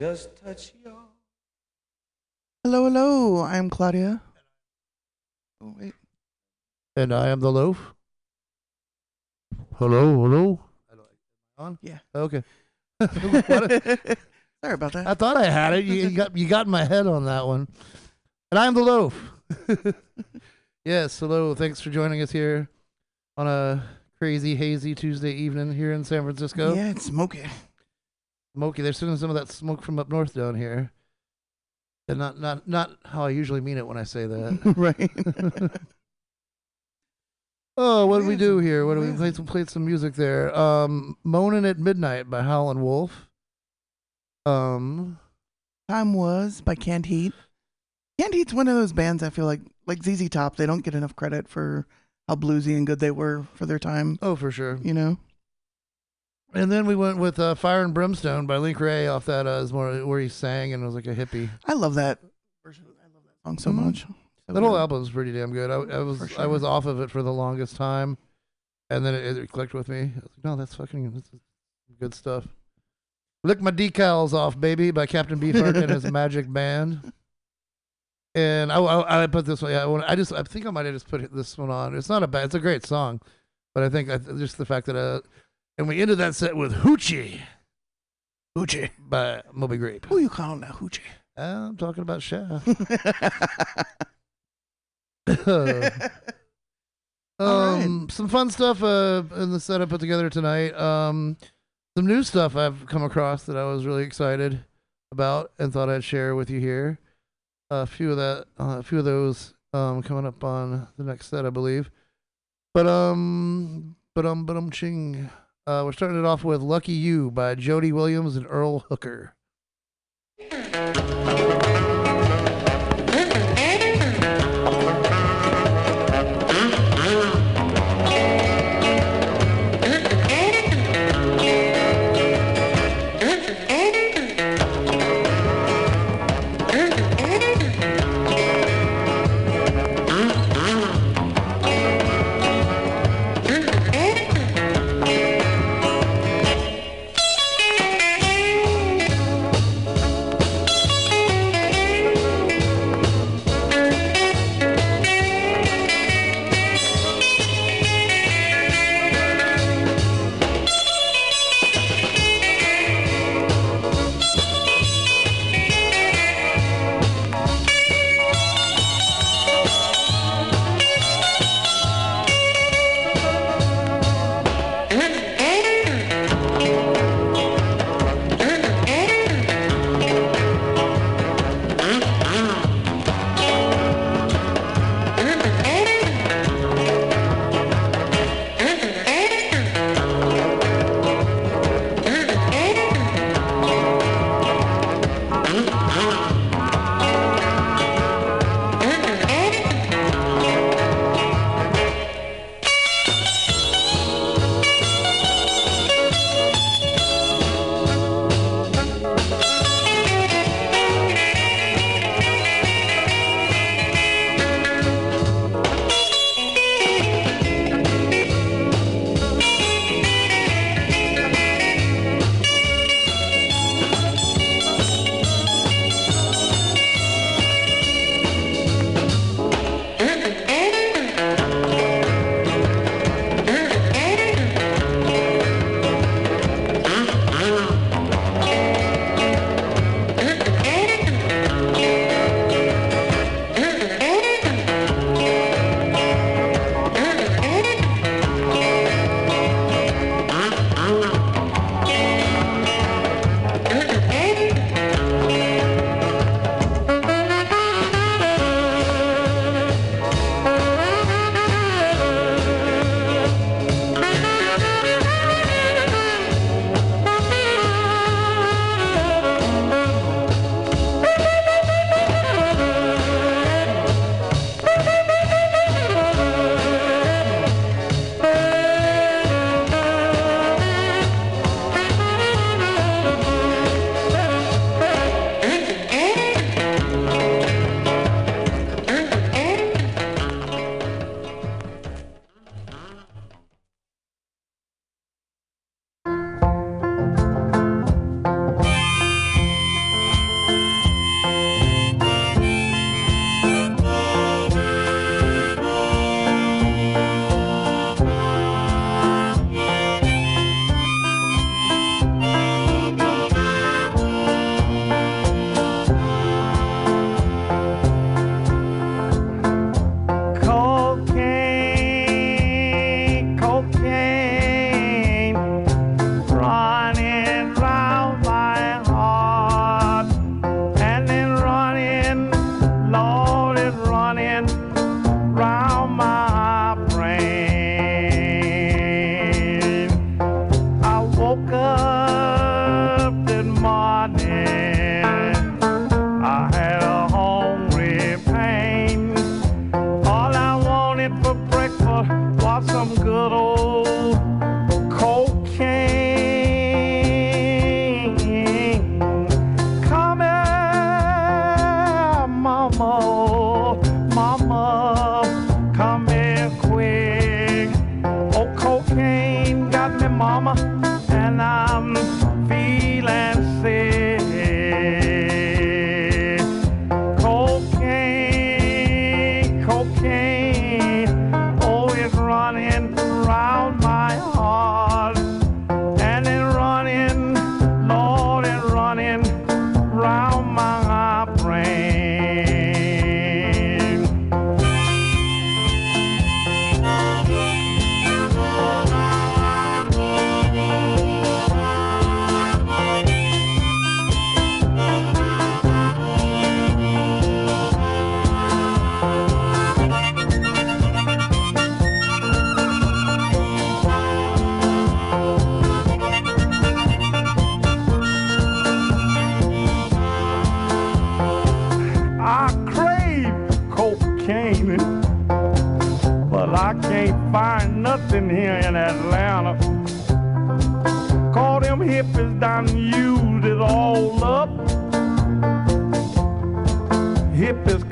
Just touch your. Hello, hello. I'm Claudia. Oh, wait. And I am the loaf. Hello, hello. On? Yeah. Oh, okay. Sorry about that. I thought I had it. You, you got you got my head on that one. And I'm the loaf. yes, hello. Thanks for joining us here on a crazy hazy Tuesday evening here in San Francisco. Yeah, it's smoky smoky. They're sending some of that smoke from up north down here. And not not not how I usually mean it when I say that. right. oh, what do we do here? What do we play some play some music there? Um Moaning at Midnight by Howlin' Wolf. Um Time Was by Canned Heat. Canned Heat's one of those bands I feel like like ZZ Top, they don't get enough credit for how bluesy and good they were for their time. Oh, for sure. You know? And then we went with uh, "Fire and Brimstone" by Link Wray off that uh, is more where he sang and it was like a hippie. I love that version. I love that song so Mhm. much. So That whole album's pretty damn good. I, I was For I was off of it for the longest time, and then it, it clicked with me. I was like, no, that's fucking good stuff. Lick my decals off, baby, by Captain Beefheart and his Magic Band. And I, I, I put this one. Yeah, I, I just I think I might have just put this one on. It's not a bad. It's a great song, but I think I, just the fact that uh, and we ended that set with Hoochie Hoochie. by Moby Grape. Who you calling now, Hoochie? I'm talking about Shaft. Um, some fun stuff uh, in the set I put together tonight. Um, some new stuff I've come across that I was really excited about and thought I'd share with you here. a few of that, uh, a few of those um, coming up on the next set, I believe. But um, but um, but um, ching. Uh, we're starting it off with "Lucky You" by Jody Williams and Earl Hooker.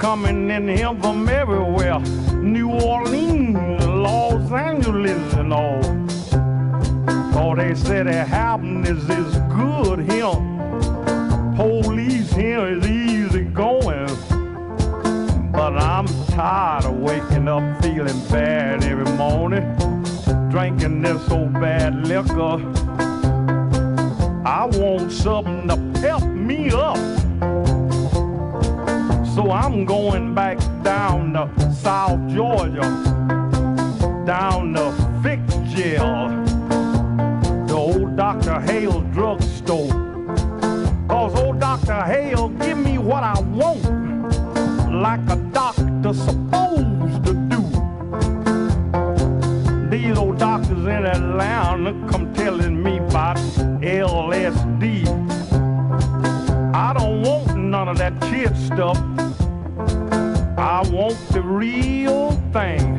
coming in here from everywhere New Orleans, Los Angeles, and all. For they say their happiness is good here. Police here is easy going. But I'm tired of waking up feeling bad every morning, drinking this old bad liquor. I want something to I'm going back down to South Georgia, down to Vic Jail, the old Dr. Hale drugstore. Cause old Dr. Hale give me what I want, like a doctor supposed to do. These old doctors in Atlanta come telling me about LSD. I don't want none of that kid stuff want the real thing.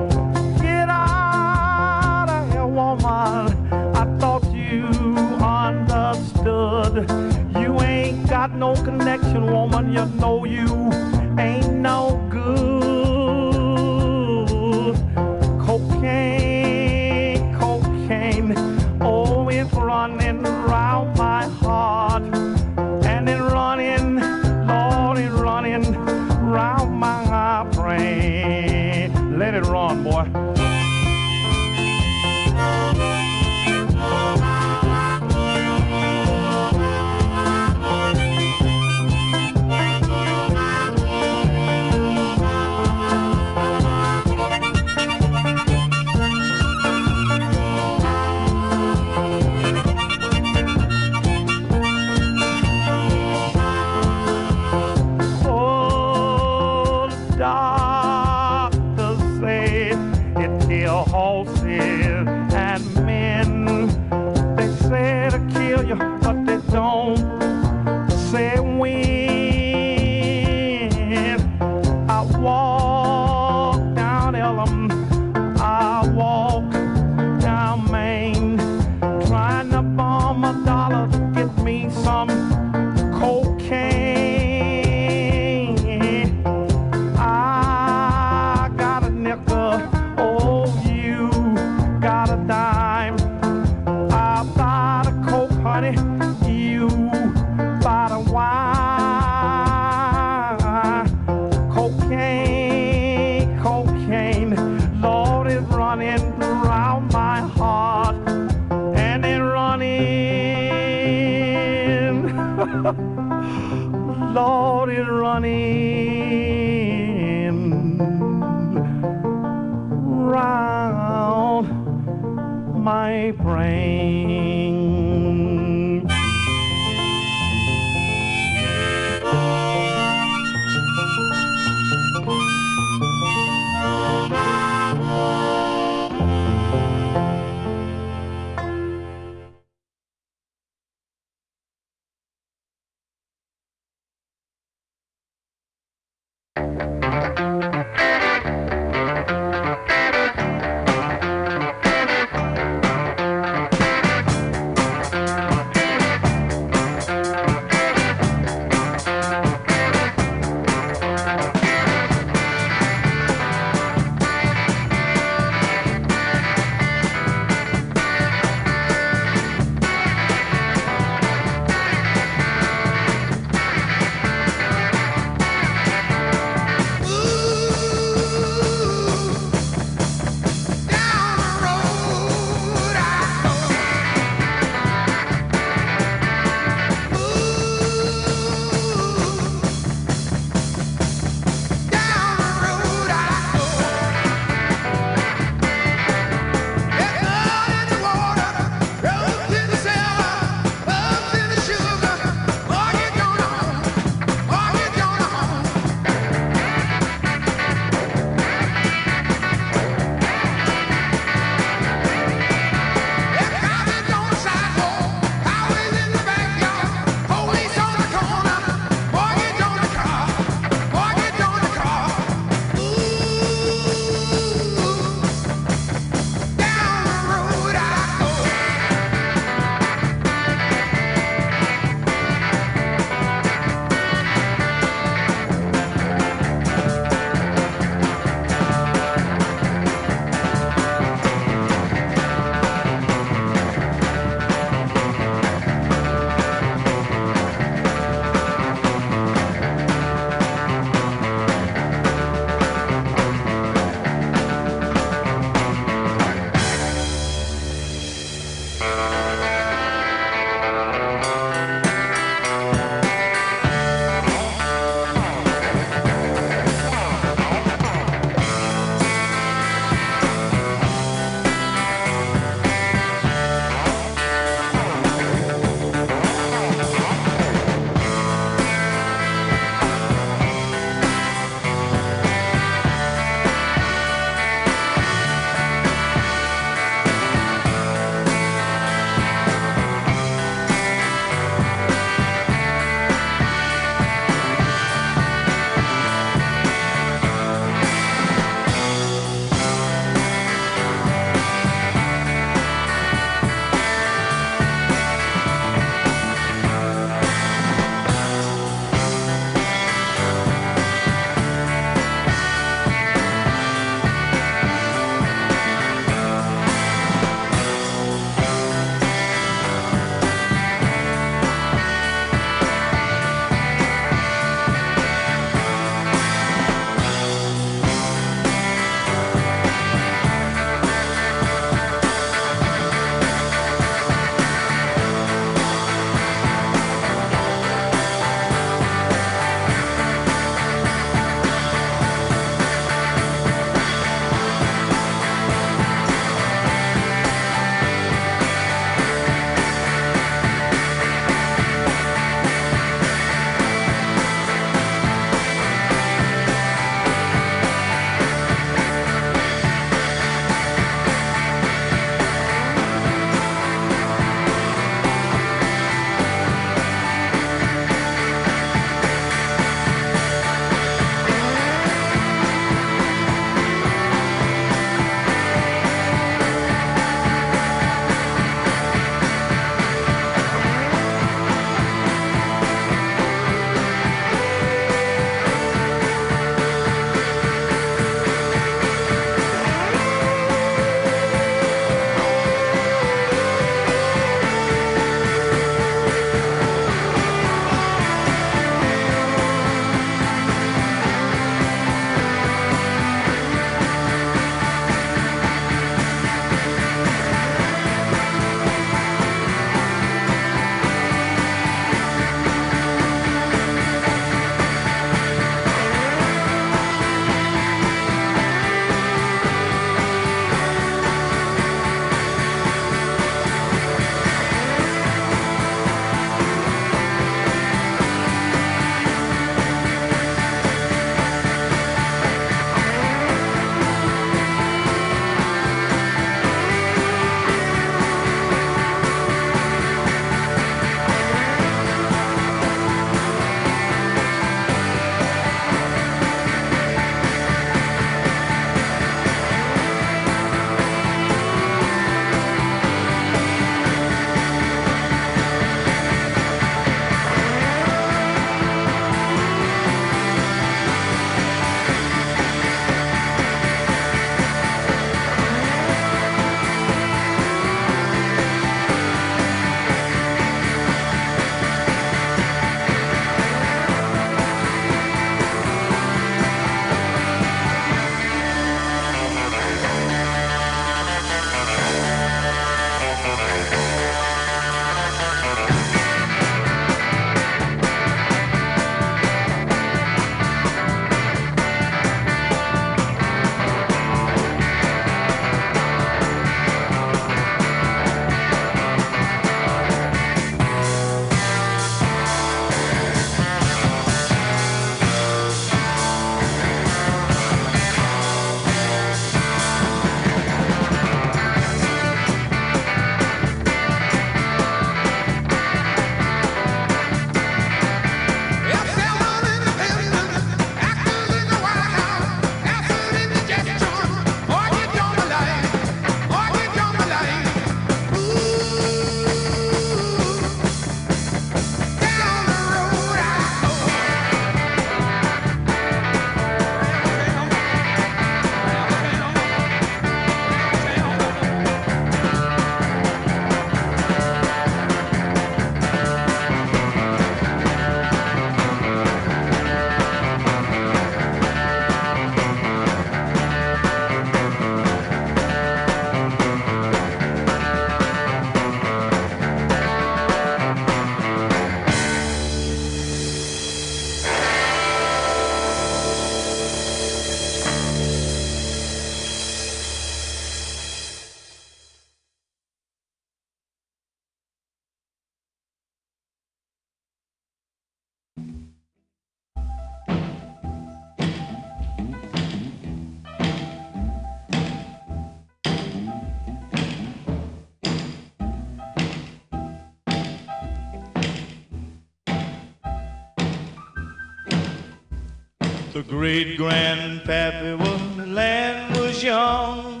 Great grandpappy when the land was young,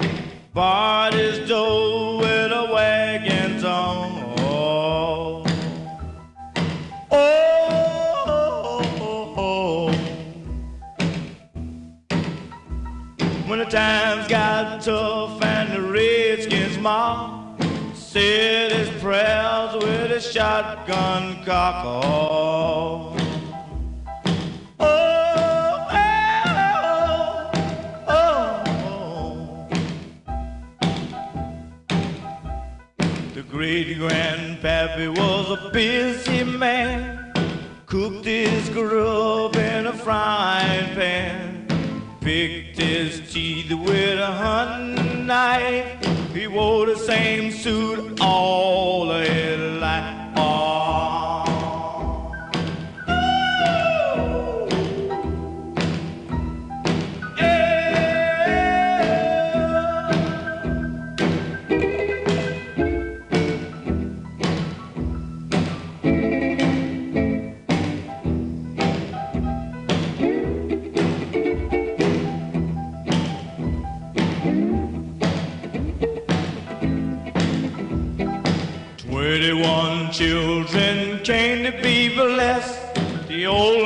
barred his door with a wagon tongue. Oh, oh, oh, oh. When the times got tough and the redskins mob said his prayers with a shotgun cock. Oh, great grandpappy was a busy man, cooked his grub in a frying pan, picked his teeth with a hunting knife. He wore the same suit all his life. The old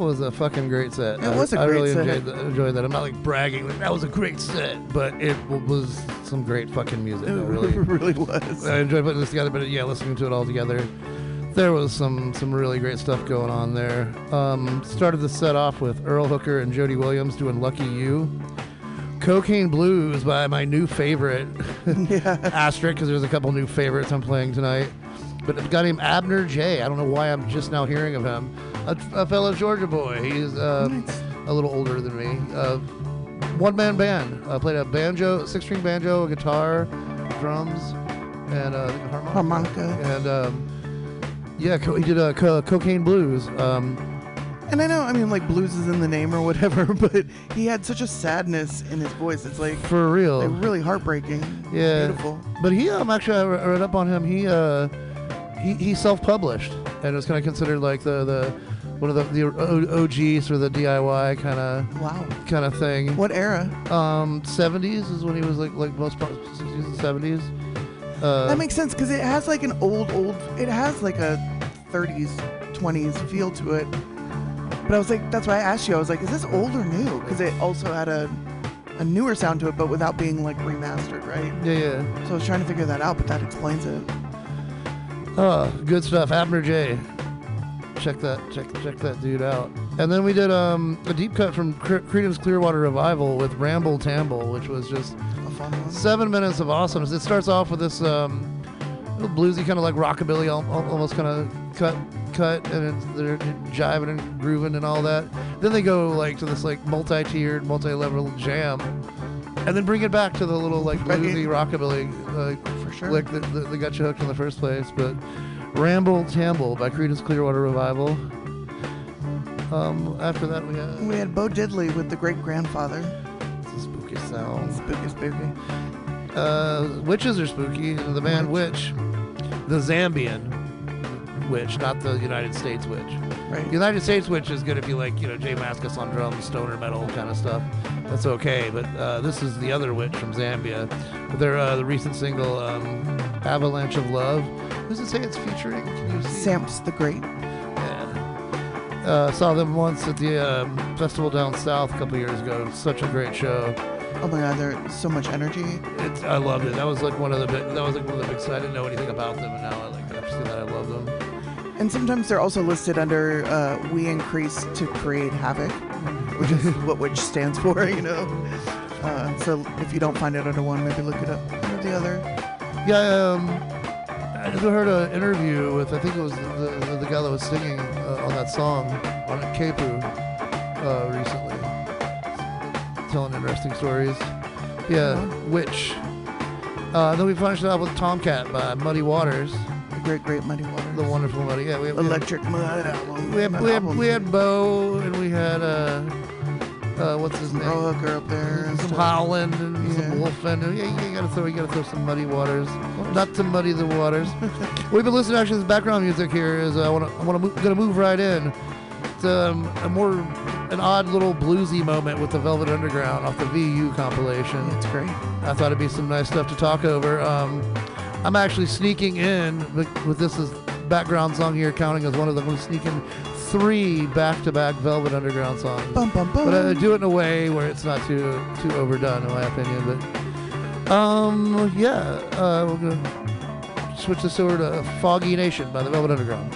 was a fucking great set. It I, was a great really set. Enjoyed, that, enjoyed that. I'm not like bragging, like, that was a great set, but it w- was some great fucking music. It really, really was. I enjoyed putting this together, but yeah, listening to it all together, there was some some really great stuff going on there. Um, started the set off with Earl Hooker and Jody Williams doing "Lucky You." Cocaine Blues by my new favorite, yeah. Asterisk, because there's a couple new favorites I'm playing tonight. But a guy named Abner Jay. I don't know why I'm just now hearing of him a, a fellow Georgia boy. He's uh, a little older than me. Uh, one man band. I played a banjo, six string banjo, a guitar, drums, and uh, harmonica. harmonica. And um, yeah, co- he did a co- Cocaine Blues. Um, and I know, I mean, like blues is in the name or whatever, but he had such a sadness in his voice. It's like for real, like, really heartbreaking. Yeah, beautiful. But he um, actually, I read up on him. He uh, he, he self-published, and it was kind of considered like the the one of the the O- OGs for the DIY kind of Wow. kind of thing. What era? Um, 70s is when he was like like most part 60s and 70s. Uh, that makes sense because it has like an old, old. It has like a 30s, 20s feel to it. But I was like, that's why I asked you. I was like, is this old or new? Because it also had a a newer sound to it, but without being like remastered, right? yeah, yeah. So I was trying to figure that out, but that explains it. Oh, good stuff. Abner Jay. Check that check check that dude out. And then we did um a deep cut from Cre- Creedence Clearwater Revival with Ramble Tamble, which was just A fun one. seven minutes of awesomeness. It starts off with this um, little bluesy kind of like rockabilly, al- al- almost kind of cut, cut, and it's, they're jiving and grooving and all that. Then they go like to this like multi-tiered, multi-level jam, and then bring it back to the little like bluesy rockabilly like For sure. lick that, that, that got you hooked in the first place. But Ramble Tamble by Creedence Clearwater Revival. Um, after that we had We had Bo Diddley with the Great Grandfather. it's a spooky sound. Spooky, spooky. Uh, witches are spooky. The band Witch, the Zambian witch, not the United States witch. Right. The United States witch is gonna be like you know J Mascis on drums, stoner metal kind of stuff. That's okay, but uh, this is the other witch from Zambia. Their uh, the recent single um, "Avalanche of Love." Who's it say it's featuring? See? Sampa the Great. Yeah. Uh, saw them once at the um, festival down south a couple years ago. Such a great show. Oh my God, there's so much energy. It's, I loved it. That was like one of the big, that was like one of the big. I didn't know anything about them, and now I like seeing that I love them. And sometimes they're also listed under uh, "We increase to create havoc," which is what which stands for, you know. Uh, so if you don't find it under one, maybe look it up under the other. Yeah, um, I just heard an interview with I think it was the, the, the guy that was singing uh, on that song on Kepu uh, recently, telling interesting stories. Yeah, Witch. Uh, then we finished it off with Tomcat by Muddy Waters, The Great Great Muddy Waters. the wonderful Muddy. Yeah, we have, we Electric Mud album. We had, we had, we had Bo and we had uh, uh what's his name? Hooker up there. some. Howlin' and. Wolf and yeah, you gotta throw you gotta throw some muddy waters, not to muddy the waters. We've been listening actually. This background music here is uh, I want to I want to move, gonna move right in. It's um, a more an odd little bluesy moment with the Velvet Underground off the VU compilation. That's great. I thought it'd be some nice stuff to talk over. Um, I'm actually sneaking in with, this background song here, counting as one of them. I'm sneaking three back-to-back Velvet Underground songs. Bum bum bum. But I do it in a way where it's not too too overdone, in my opinion. But um, yeah, uh, we're gonna switch this over to "Foggy Notion" by the Velvet Underground.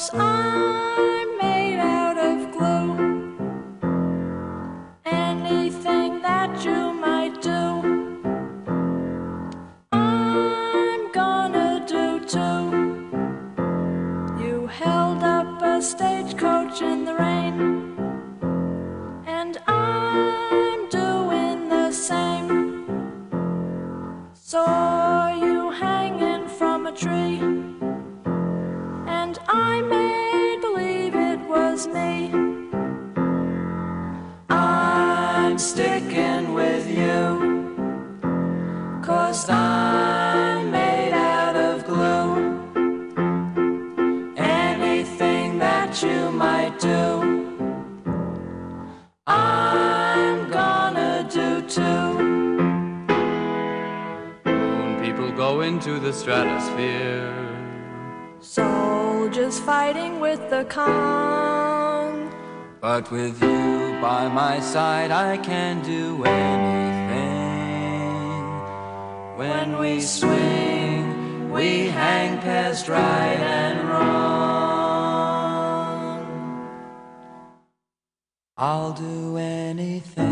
us. I With you by my side, I can do anything. When we swing, we hang past right and wrong. I'll do anything.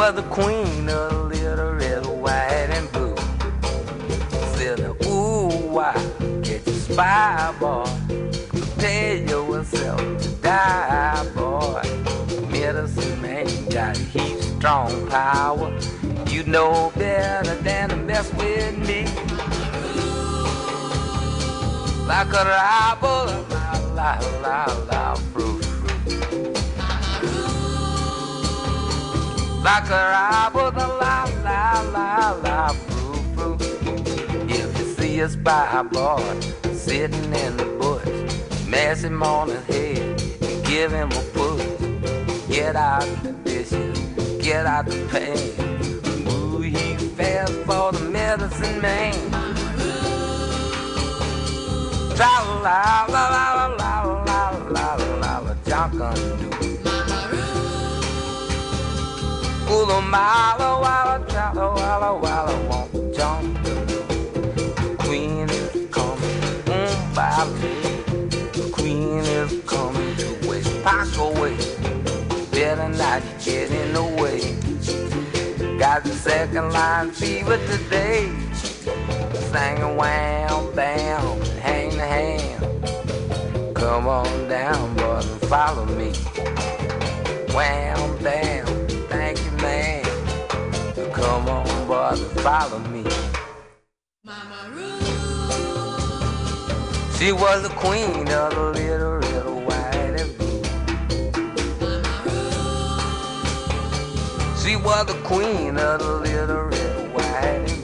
Was the queen of little red, white, and blue. Said, ooh, why get you spy, boy? Prepare yourself to die, boy. Medicine man got heat strong power. You know better than to mess with me like a rabble, la la la la, fruit. Like a rabble, la la la la, fruit, fruit. If you see a spy boy sitting in the bush, mash him on his head and give him a push. Get out the dishes, get out the pain. Ooh, he fast for the medicine man. La la la la la la la la la la Jockandu. Kula mala wala chala wala wala won't jump. The queen is coming, mm, Bobby. The queen is coming to West Parkway. Better not get in the way. Got the second line fever today. Singing wham bam, hang the hand. Come on down, boys, and follow me. Wham bam, man. Come on, boys, and follow me. She was the queen of the little red, white, and blue. She was the queen of the little red, white, and blue.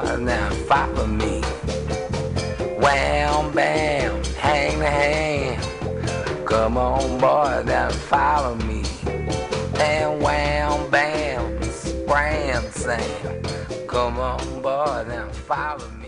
Boy, now follow me. Wham, bam, hang the hand. Come on, boy, now follow me. And wham, bam, scram, Sam. Come on, boy, now follow me.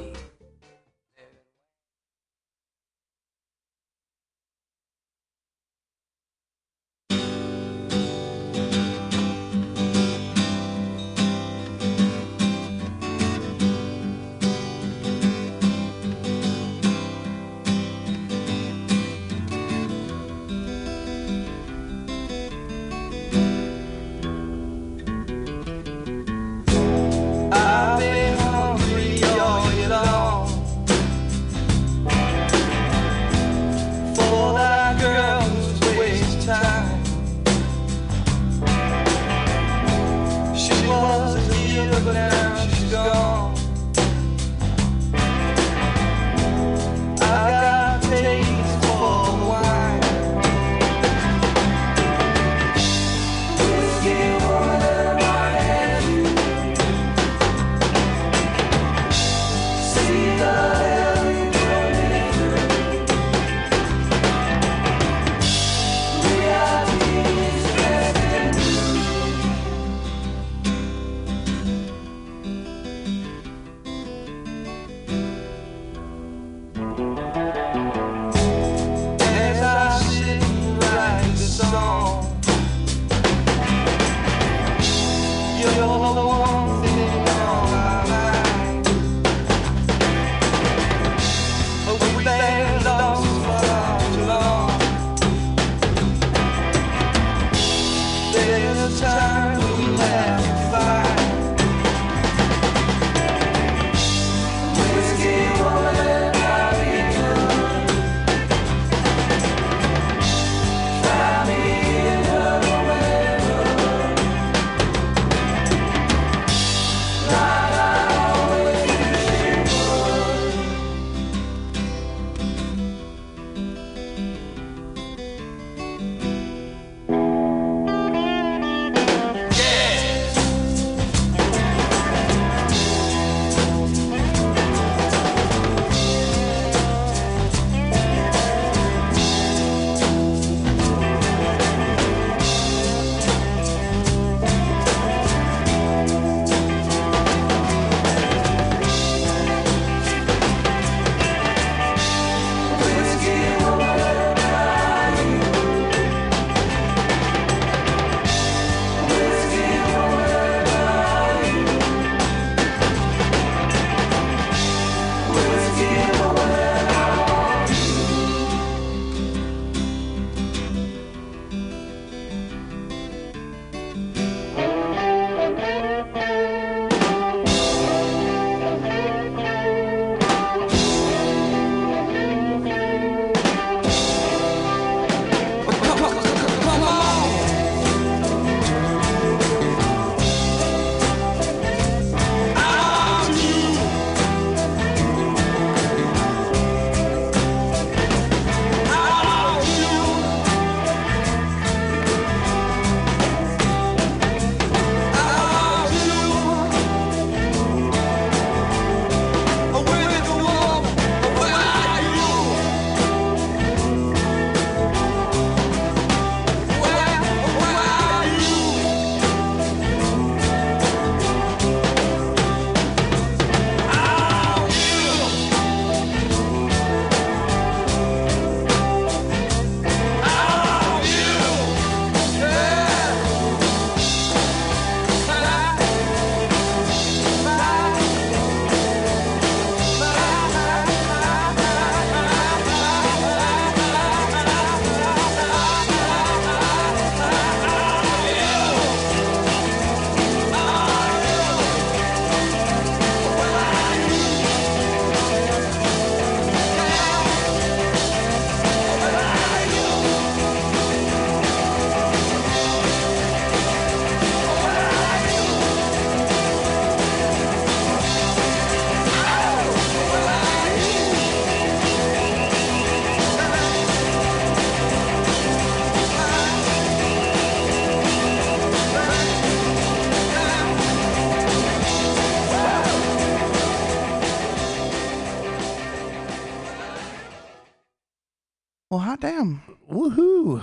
Damn. Woohoo!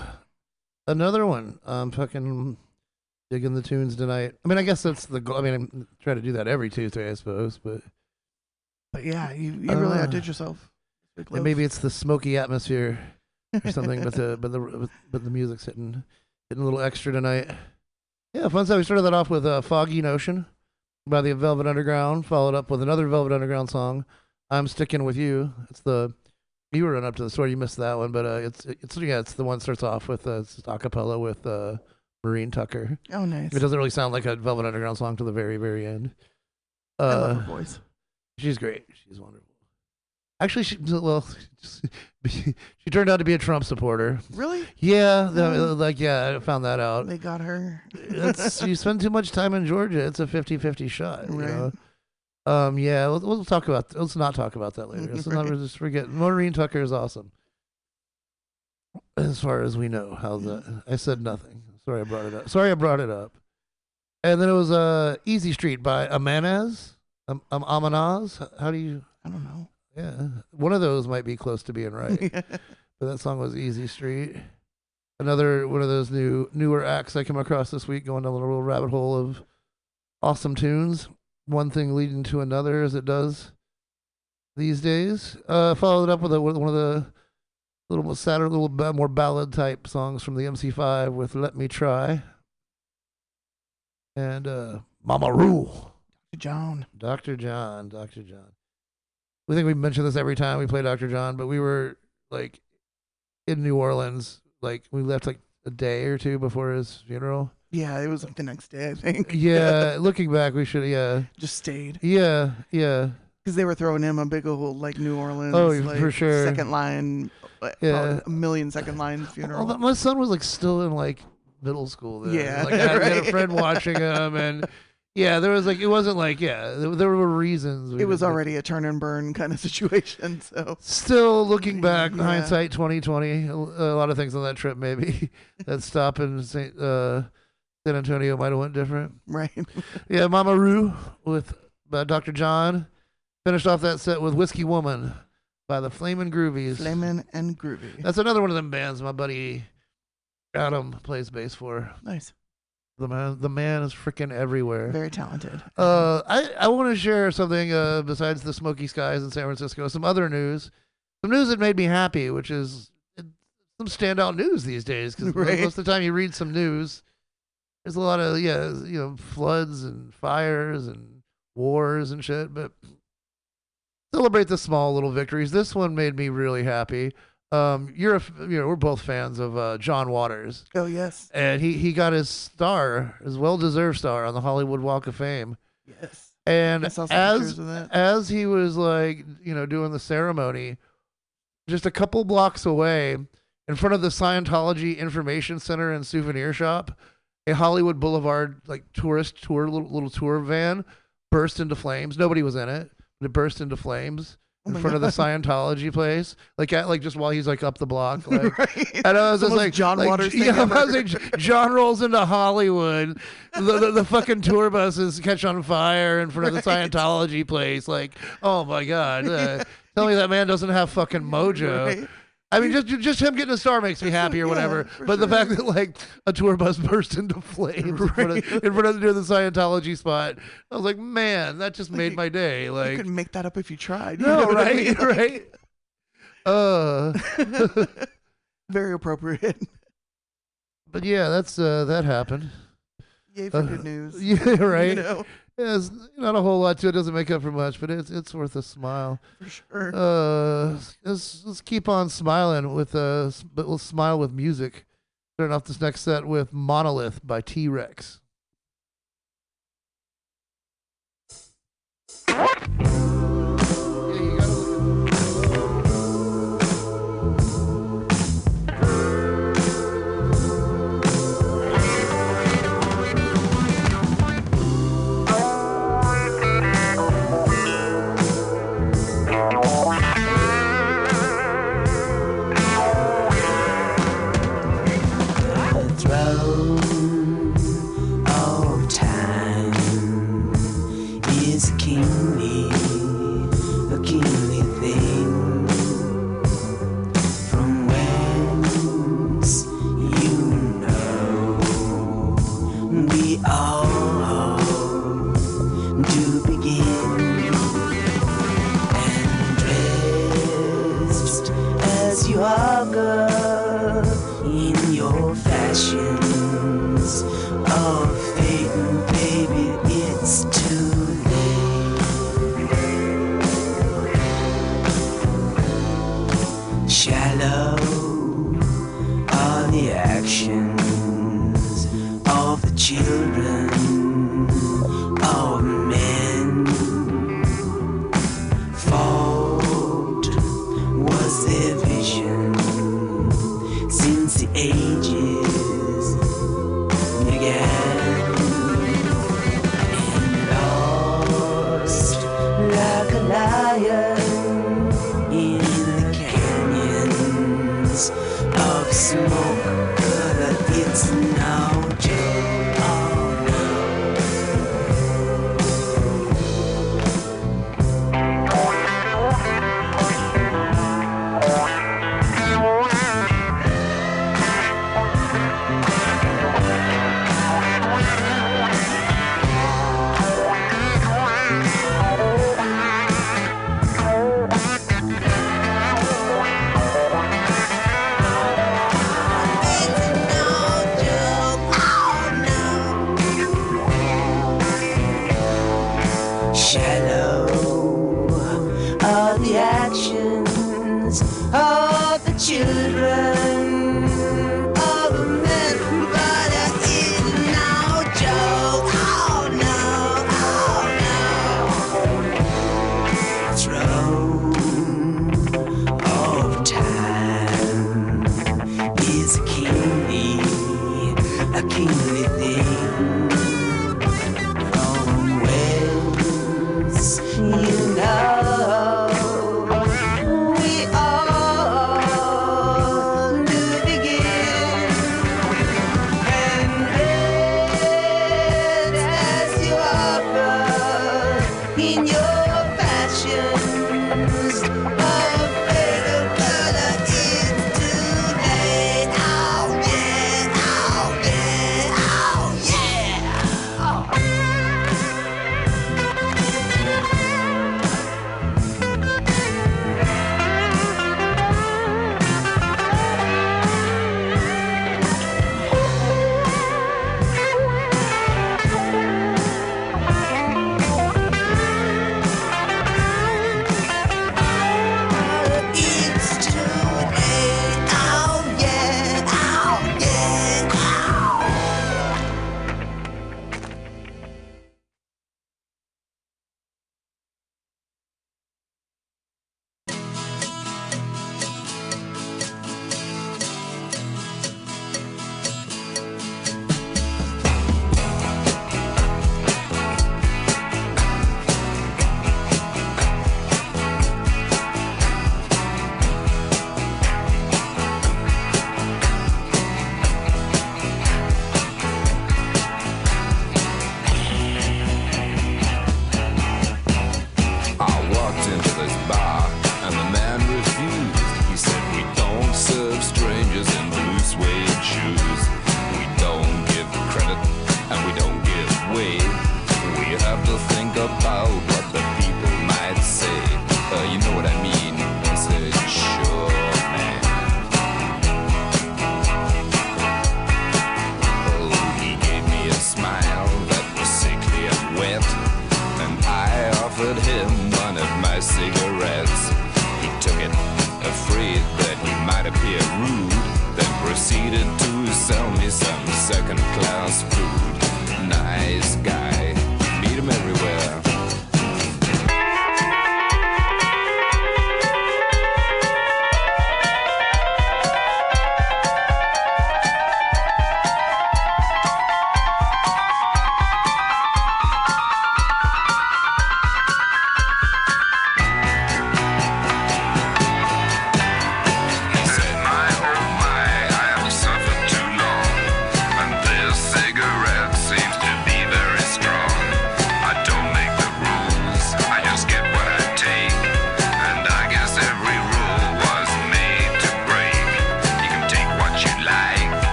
Another one. I'm fucking digging the tunes tonight. I mean, I guess that's the goal. I mean, I try to do that every Tuesday, I suppose, but But yeah, you, you really Uh, outdid yourself. And maybe it's the smoky atmosphere or something. but the but the but the music's hitting hitting a little extra tonight. Yeah, fun stuff. We started that off with uh, "Foggy Notion" by the Velvet Underground, followed up with another Velvet Underground song, "I'm Sticking with You." It's the you were running up to the store, you missed that one, but uh, it's it's yeah, it's the one that starts off with uh, it's a cappella with uh, Maureen Tucker. Oh, nice. It doesn't really sound like a Velvet Underground song to the very very end. Uh, I love her voice. She's great. She's wonderful. Actually, she well, she turned out to be a Trump supporter. Really? Yeah, Oh. like yeah, I found that out. They got her. You spend too much time in Georgia. It's a 50-50 shot. You Right. know? Um. Yeah. We'll, we'll talk about. Let's not talk about that later. Let's not just forget. Maureen Tucker is awesome. As far as we know, how the I said nothing. Sorry, I brought it up. Sorry, I brought it up. And then it was uh, "Easy Street" by Amanaz. Um, um, Amanaz. How do you? I don't know. Yeah, one of those might be close to being right. but that song was "Easy Street." Another one of those new newer acts I came across this week, going down a little rabbit hole of awesome tunes. One thing leading to another, as it does these days. Uh, followed up with a, one of the little more sadder, little more ballad type songs from the MC5 with "Let Me Try" and uh, "Mama Roux." Dr. John. Dr. John, Dr. John. We think we mention this every time we play Dr. John, but we were like in New Orleans, like we left like a day or two before his funeral. Yeah, it was like the next day, I think. Yeah, looking back, we should, yeah, Just stayed. yeah, yeah, Because they were throwing him a big old, like, New Orleans. Oh, like, for sure. Second line. Yeah. A million second line funeral. Although my son was like still in like middle school. Then. Yeah, like I had, had a friend watching him, and yeah, there was like it wasn't like yeah, there, there were reasons. we it was already a turn and burn kind of situation. So Still looking back, Yeah. hindsight twenty twenty. A, a lot of things on that trip, maybe that stop in Saint, uh, San Antonio might have went different. right. Yeah, Mama Roux with uh, Dr. John finished off that set with Whiskey Woman by the Flamin' Groovies. Flamin' and groovy. That's another one of them bands my buddy Adam plays bass for. Nice. The man, the man is freaking everywhere. Very talented. Uh, I, I want to share something uh, besides the smoky skies in San Francisco. Some other news, some news that made me happy, which is uh, some standout news these days. Because Right. most of the time you read some news, there's a lot of yeah, you know, floods and fires and wars and shit. But celebrate the small little victories. This one made me really happy. Um, you're a, you know, we're both fans of uh, John Waters Oh, yes. and he he got his star, his well deserved star on the Hollywood Walk of Fame. Yes. And I saw some as pictures of that. as he was like, you know, doing the ceremony, just a couple blocks away, in front of the Scientology Information Center and Souvenir Shop, a Hollywood Boulevard like tourist tour little, little tour van burst into flames. Nobody was in it, but it burst into flames. Oh In my front of the Scientology place, like at like just while he's like up the block, like right. and I was just like John like, Waters Yeah, I was like, John rolls into Hollywood. The, the, the fucking tour buses catch on fire in front of the Scientology place. Like, oh my god! Uh, tell me that man doesn't have fucking mojo. Right. I mean, just just him getting a star makes me happy or whatever. for But the fact that like a tour bus burst into flames in, front of, in front of near the Scientology spot, I was like, man, that just made you- my day. Like, you couldn't make that up if you tried. you no, what I right, mean? Like, right. Uh, Very appropriate. but yeah, that's uh, that happened. Yay for Uh, good news. Yeah, right. You know, Yeah, it's not a whole lot to it. Doesn't make up for much, but it's it's worth a smile. for sure. Uh, let's let's keep on smiling with uh, s- but we'll smile with music. Starting off this next set with Monolith by T Rex.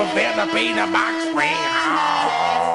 Cooking up a Filipino box spring hog.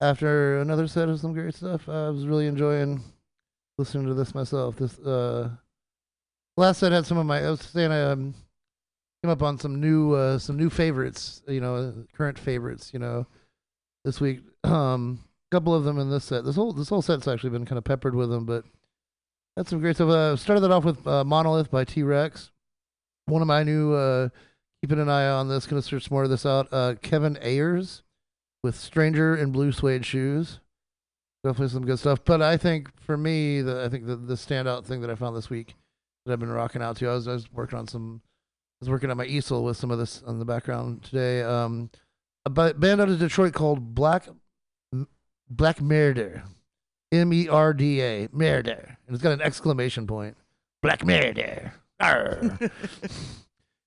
After another set of some great stuff, I was really enjoying listening to this myself. This uh, last set had some of my. I was saying I um, came up on some new uh, some new favorites. You know, uh, current favorites. You know, this week. Um, a couple of them in this set. This whole this whole set's actually been kind of peppered with them, but had some great stuff. Uh, started that off with uh, Monolith by T Rex. One of my new uh, keeping an eye on this. Gonna search more of this out. Uh, Kevin Ayers with Stranger in Blue Suede Shoes. Definitely some good stuff. But I think for me, the I think the, the standout thing that I found this week that I've been rocking out to. I was I was working on some. I was working on my easel with some of this on the background today. Um, a band out of Detroit called Black Black Merda, M E R D A Merda, and it's got an exclamation point. Black Merda.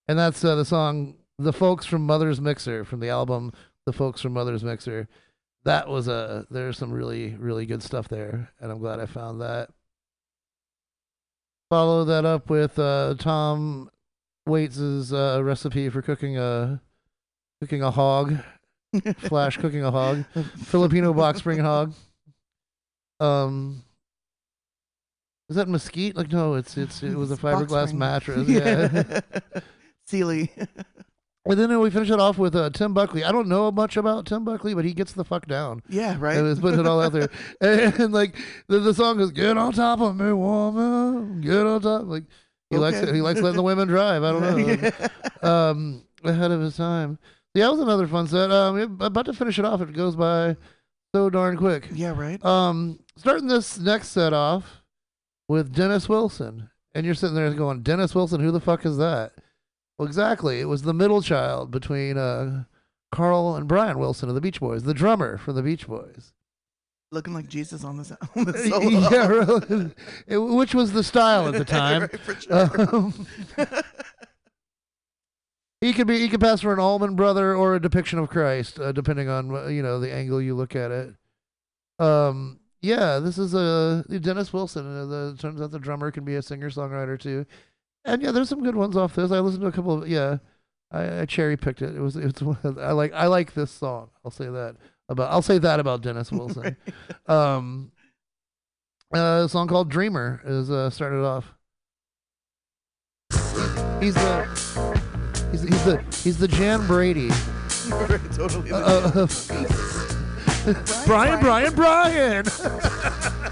And that's uh, the song "The Folks from Mother's Mixer" from the album "The Folks from Mother's Mixer." That was a there's some really really good stuff there, and I'm glad I found that. Follow that up with uh, Tom Waits's uh, recipe for cooking a cooking a hog, flash cooking a hog, Filipino box spring hog. Um, is that mesquite? Like no, it's it's it was a fiberglass mattress. Yeah. Sealy. And then we finish it off with uh, Tim Buckley. I don't know much about Tim Buckley, but he gets the fuck down. Yeah, right. And he's putting it all out there. And, and, like the, the song is "Get on top of me, woman, get on top." Like he likes it. He likes letting the women drive. I don't know. um, ahead of his time. Yeah, that was another fun set. Um, yeah, about to finish it off. It goes by so darn quick. Yeah, right. Um, starting this next set off with Dennis Wilson, and you're sitting there going, "Dennis Wilson, who the fuck is that?" Well, exactly. It was the middle child between uh, Carl and Brian Wilson of the Beach Boys, the drummer for the Beach Boys. Looking like Jesus on the, on the solo. yeah, really. it, which was the style at the time. sure. um, he could be he could pass for an Allman brother or a depiction of Christ, uh, depending on uh, you know the angle you look at it. Um, yeah, this is a uh, Dennis Wilson. Uh, the, turns out the drummer can be a singer songwriter too. And yeah, there's some good ones off this. I listened to a couple of yeah, I, I cherry picked it. It was it's I like I like this song. I'll say that about I'll say that about Dennis Wilson. um, uh, a song called Dreamer is uh, started off. He's the he's, he's the he's the Jan Brady. totally. Uh, uh Brian, Brian, Brian. Brian.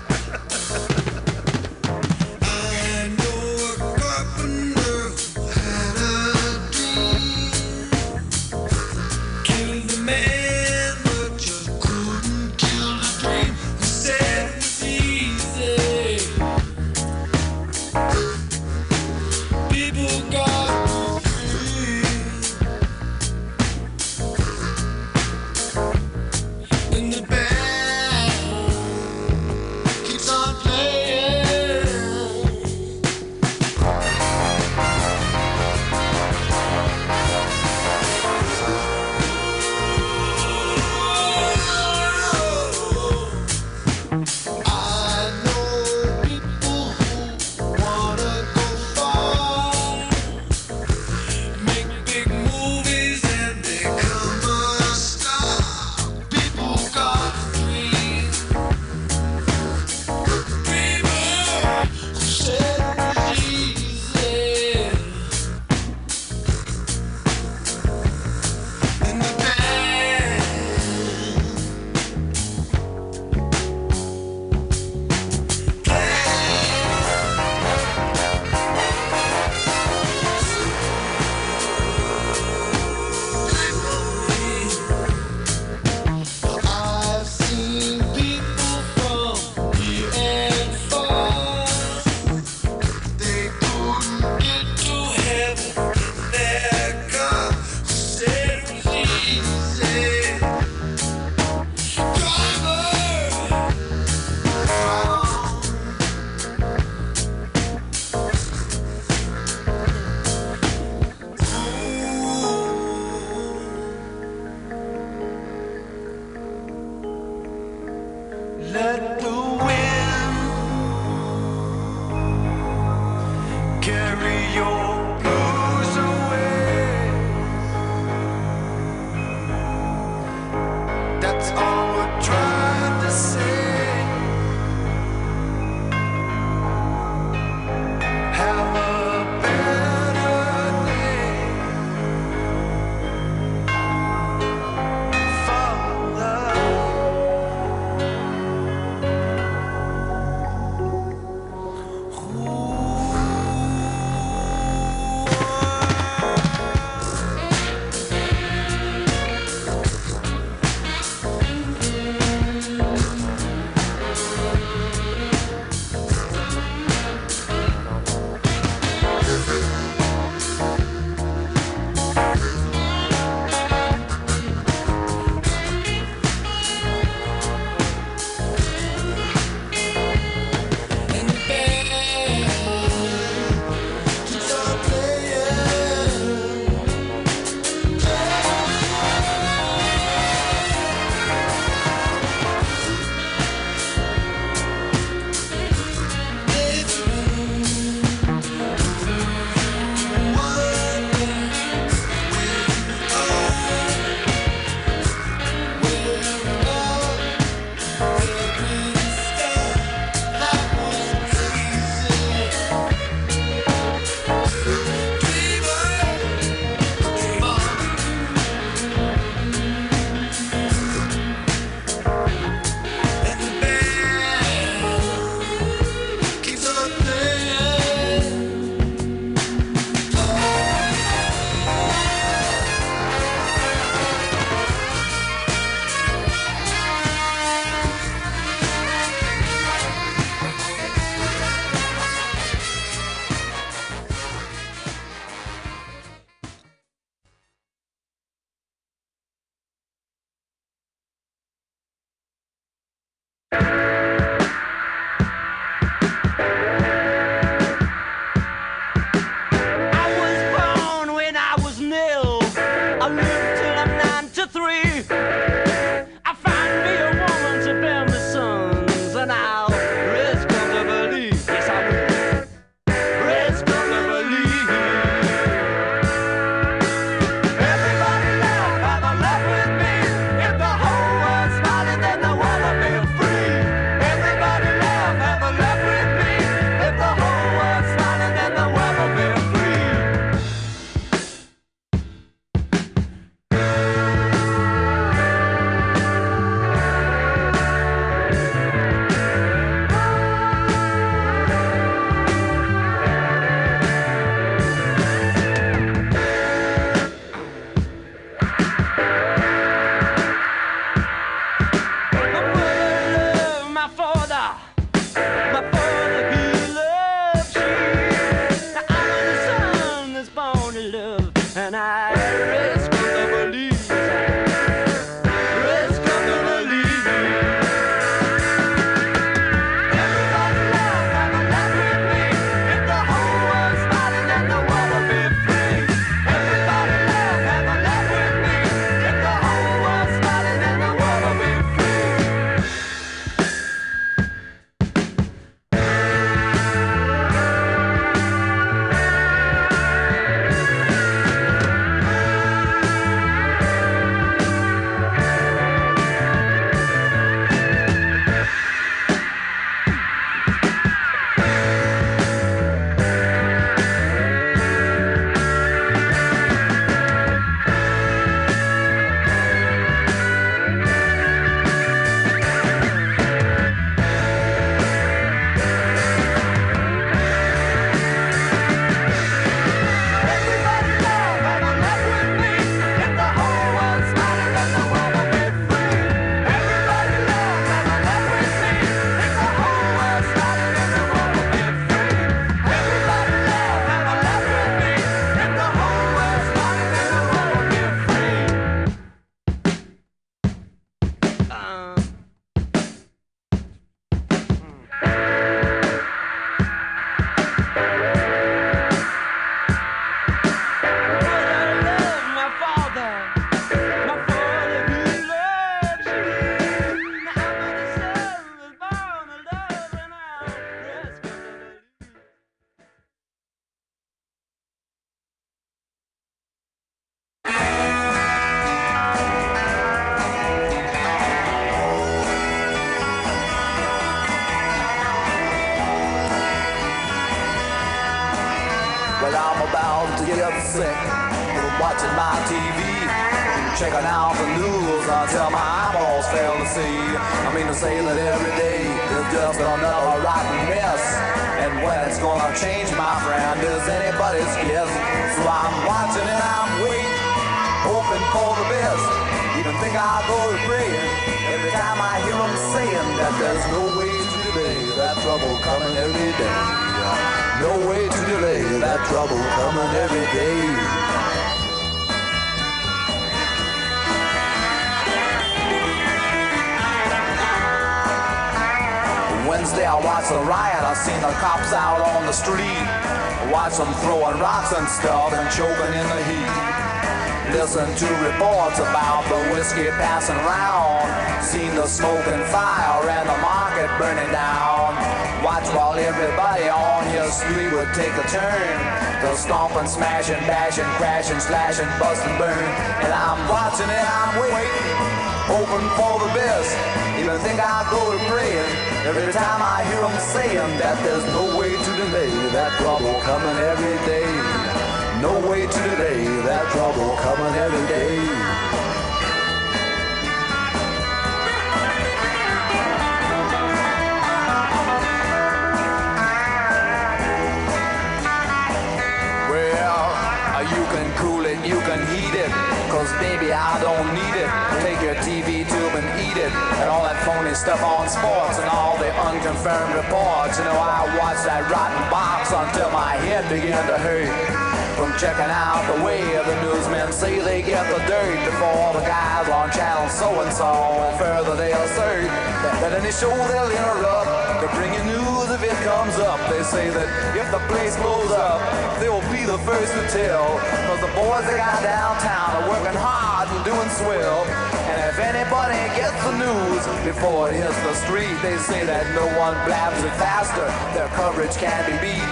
That any show they'll interrupt to bring you news if it comes up. They say that if the place blows up, they will be the first to tell. Cause the boys they got downtown are working hard and doing swell. And if anybody gets the news before it hits the street, they say that no one blabs it faster. Their coverage can't be beat.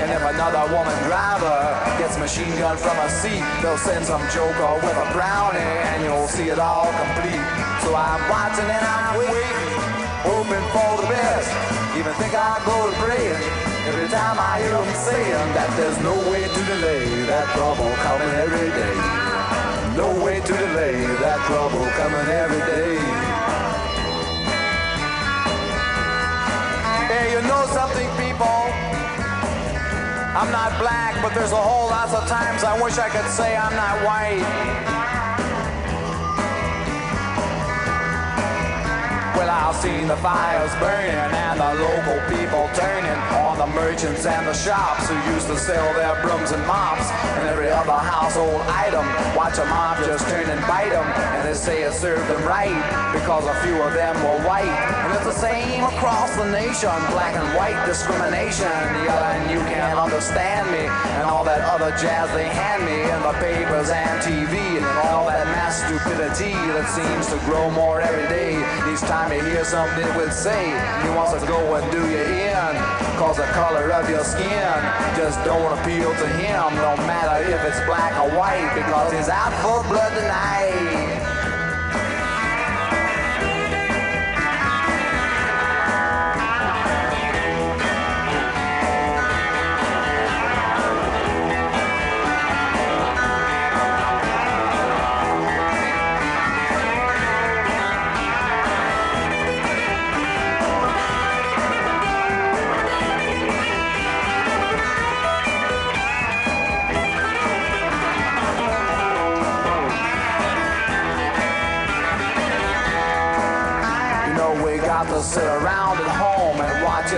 And if another woman driver gets machine gun from a seat, they'll send some joker with a brownie and you'll see it all complete. So I'm watching and I'm waiting, hoping for the best. Even think I'll go to praying every time I hear them saying that there's no way to delay that trouble coming every day. No way to delay that trouble coming every day. Hey, you know something, people? I'm not black, but there's a whole lot of times I wish I could say I'm not white. I've seen the fires burning and the local people turning on the merchants and the shops who used to sell their brooms and mops and every other household item. Watch a mob just turn and bite them, and they say it served them right because a few of them were white. And it's the same across the nation, black and white discrimination. Yelling, you can't understand me, and all that other jazz they hand me in the papers and TV, and all that mass stupidity that seems to grow more every day. Each time you hear something it would say, he wants to go and do you in, cause the color of your skin just don't appeal to him, no matter if it's black or white, because he's out for blood tonight.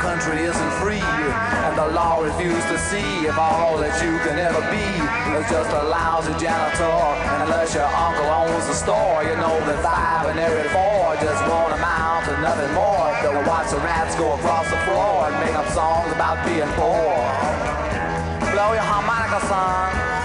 Country isn't free, and the law refuses to see if all that you can ever be is just a lousy janitor. And unless your uncle owns the store, you know that five and every four just won't amount to nothing more. They'll watch the rats go across the floor and make up songs about being poor. Blow your harmonica, son.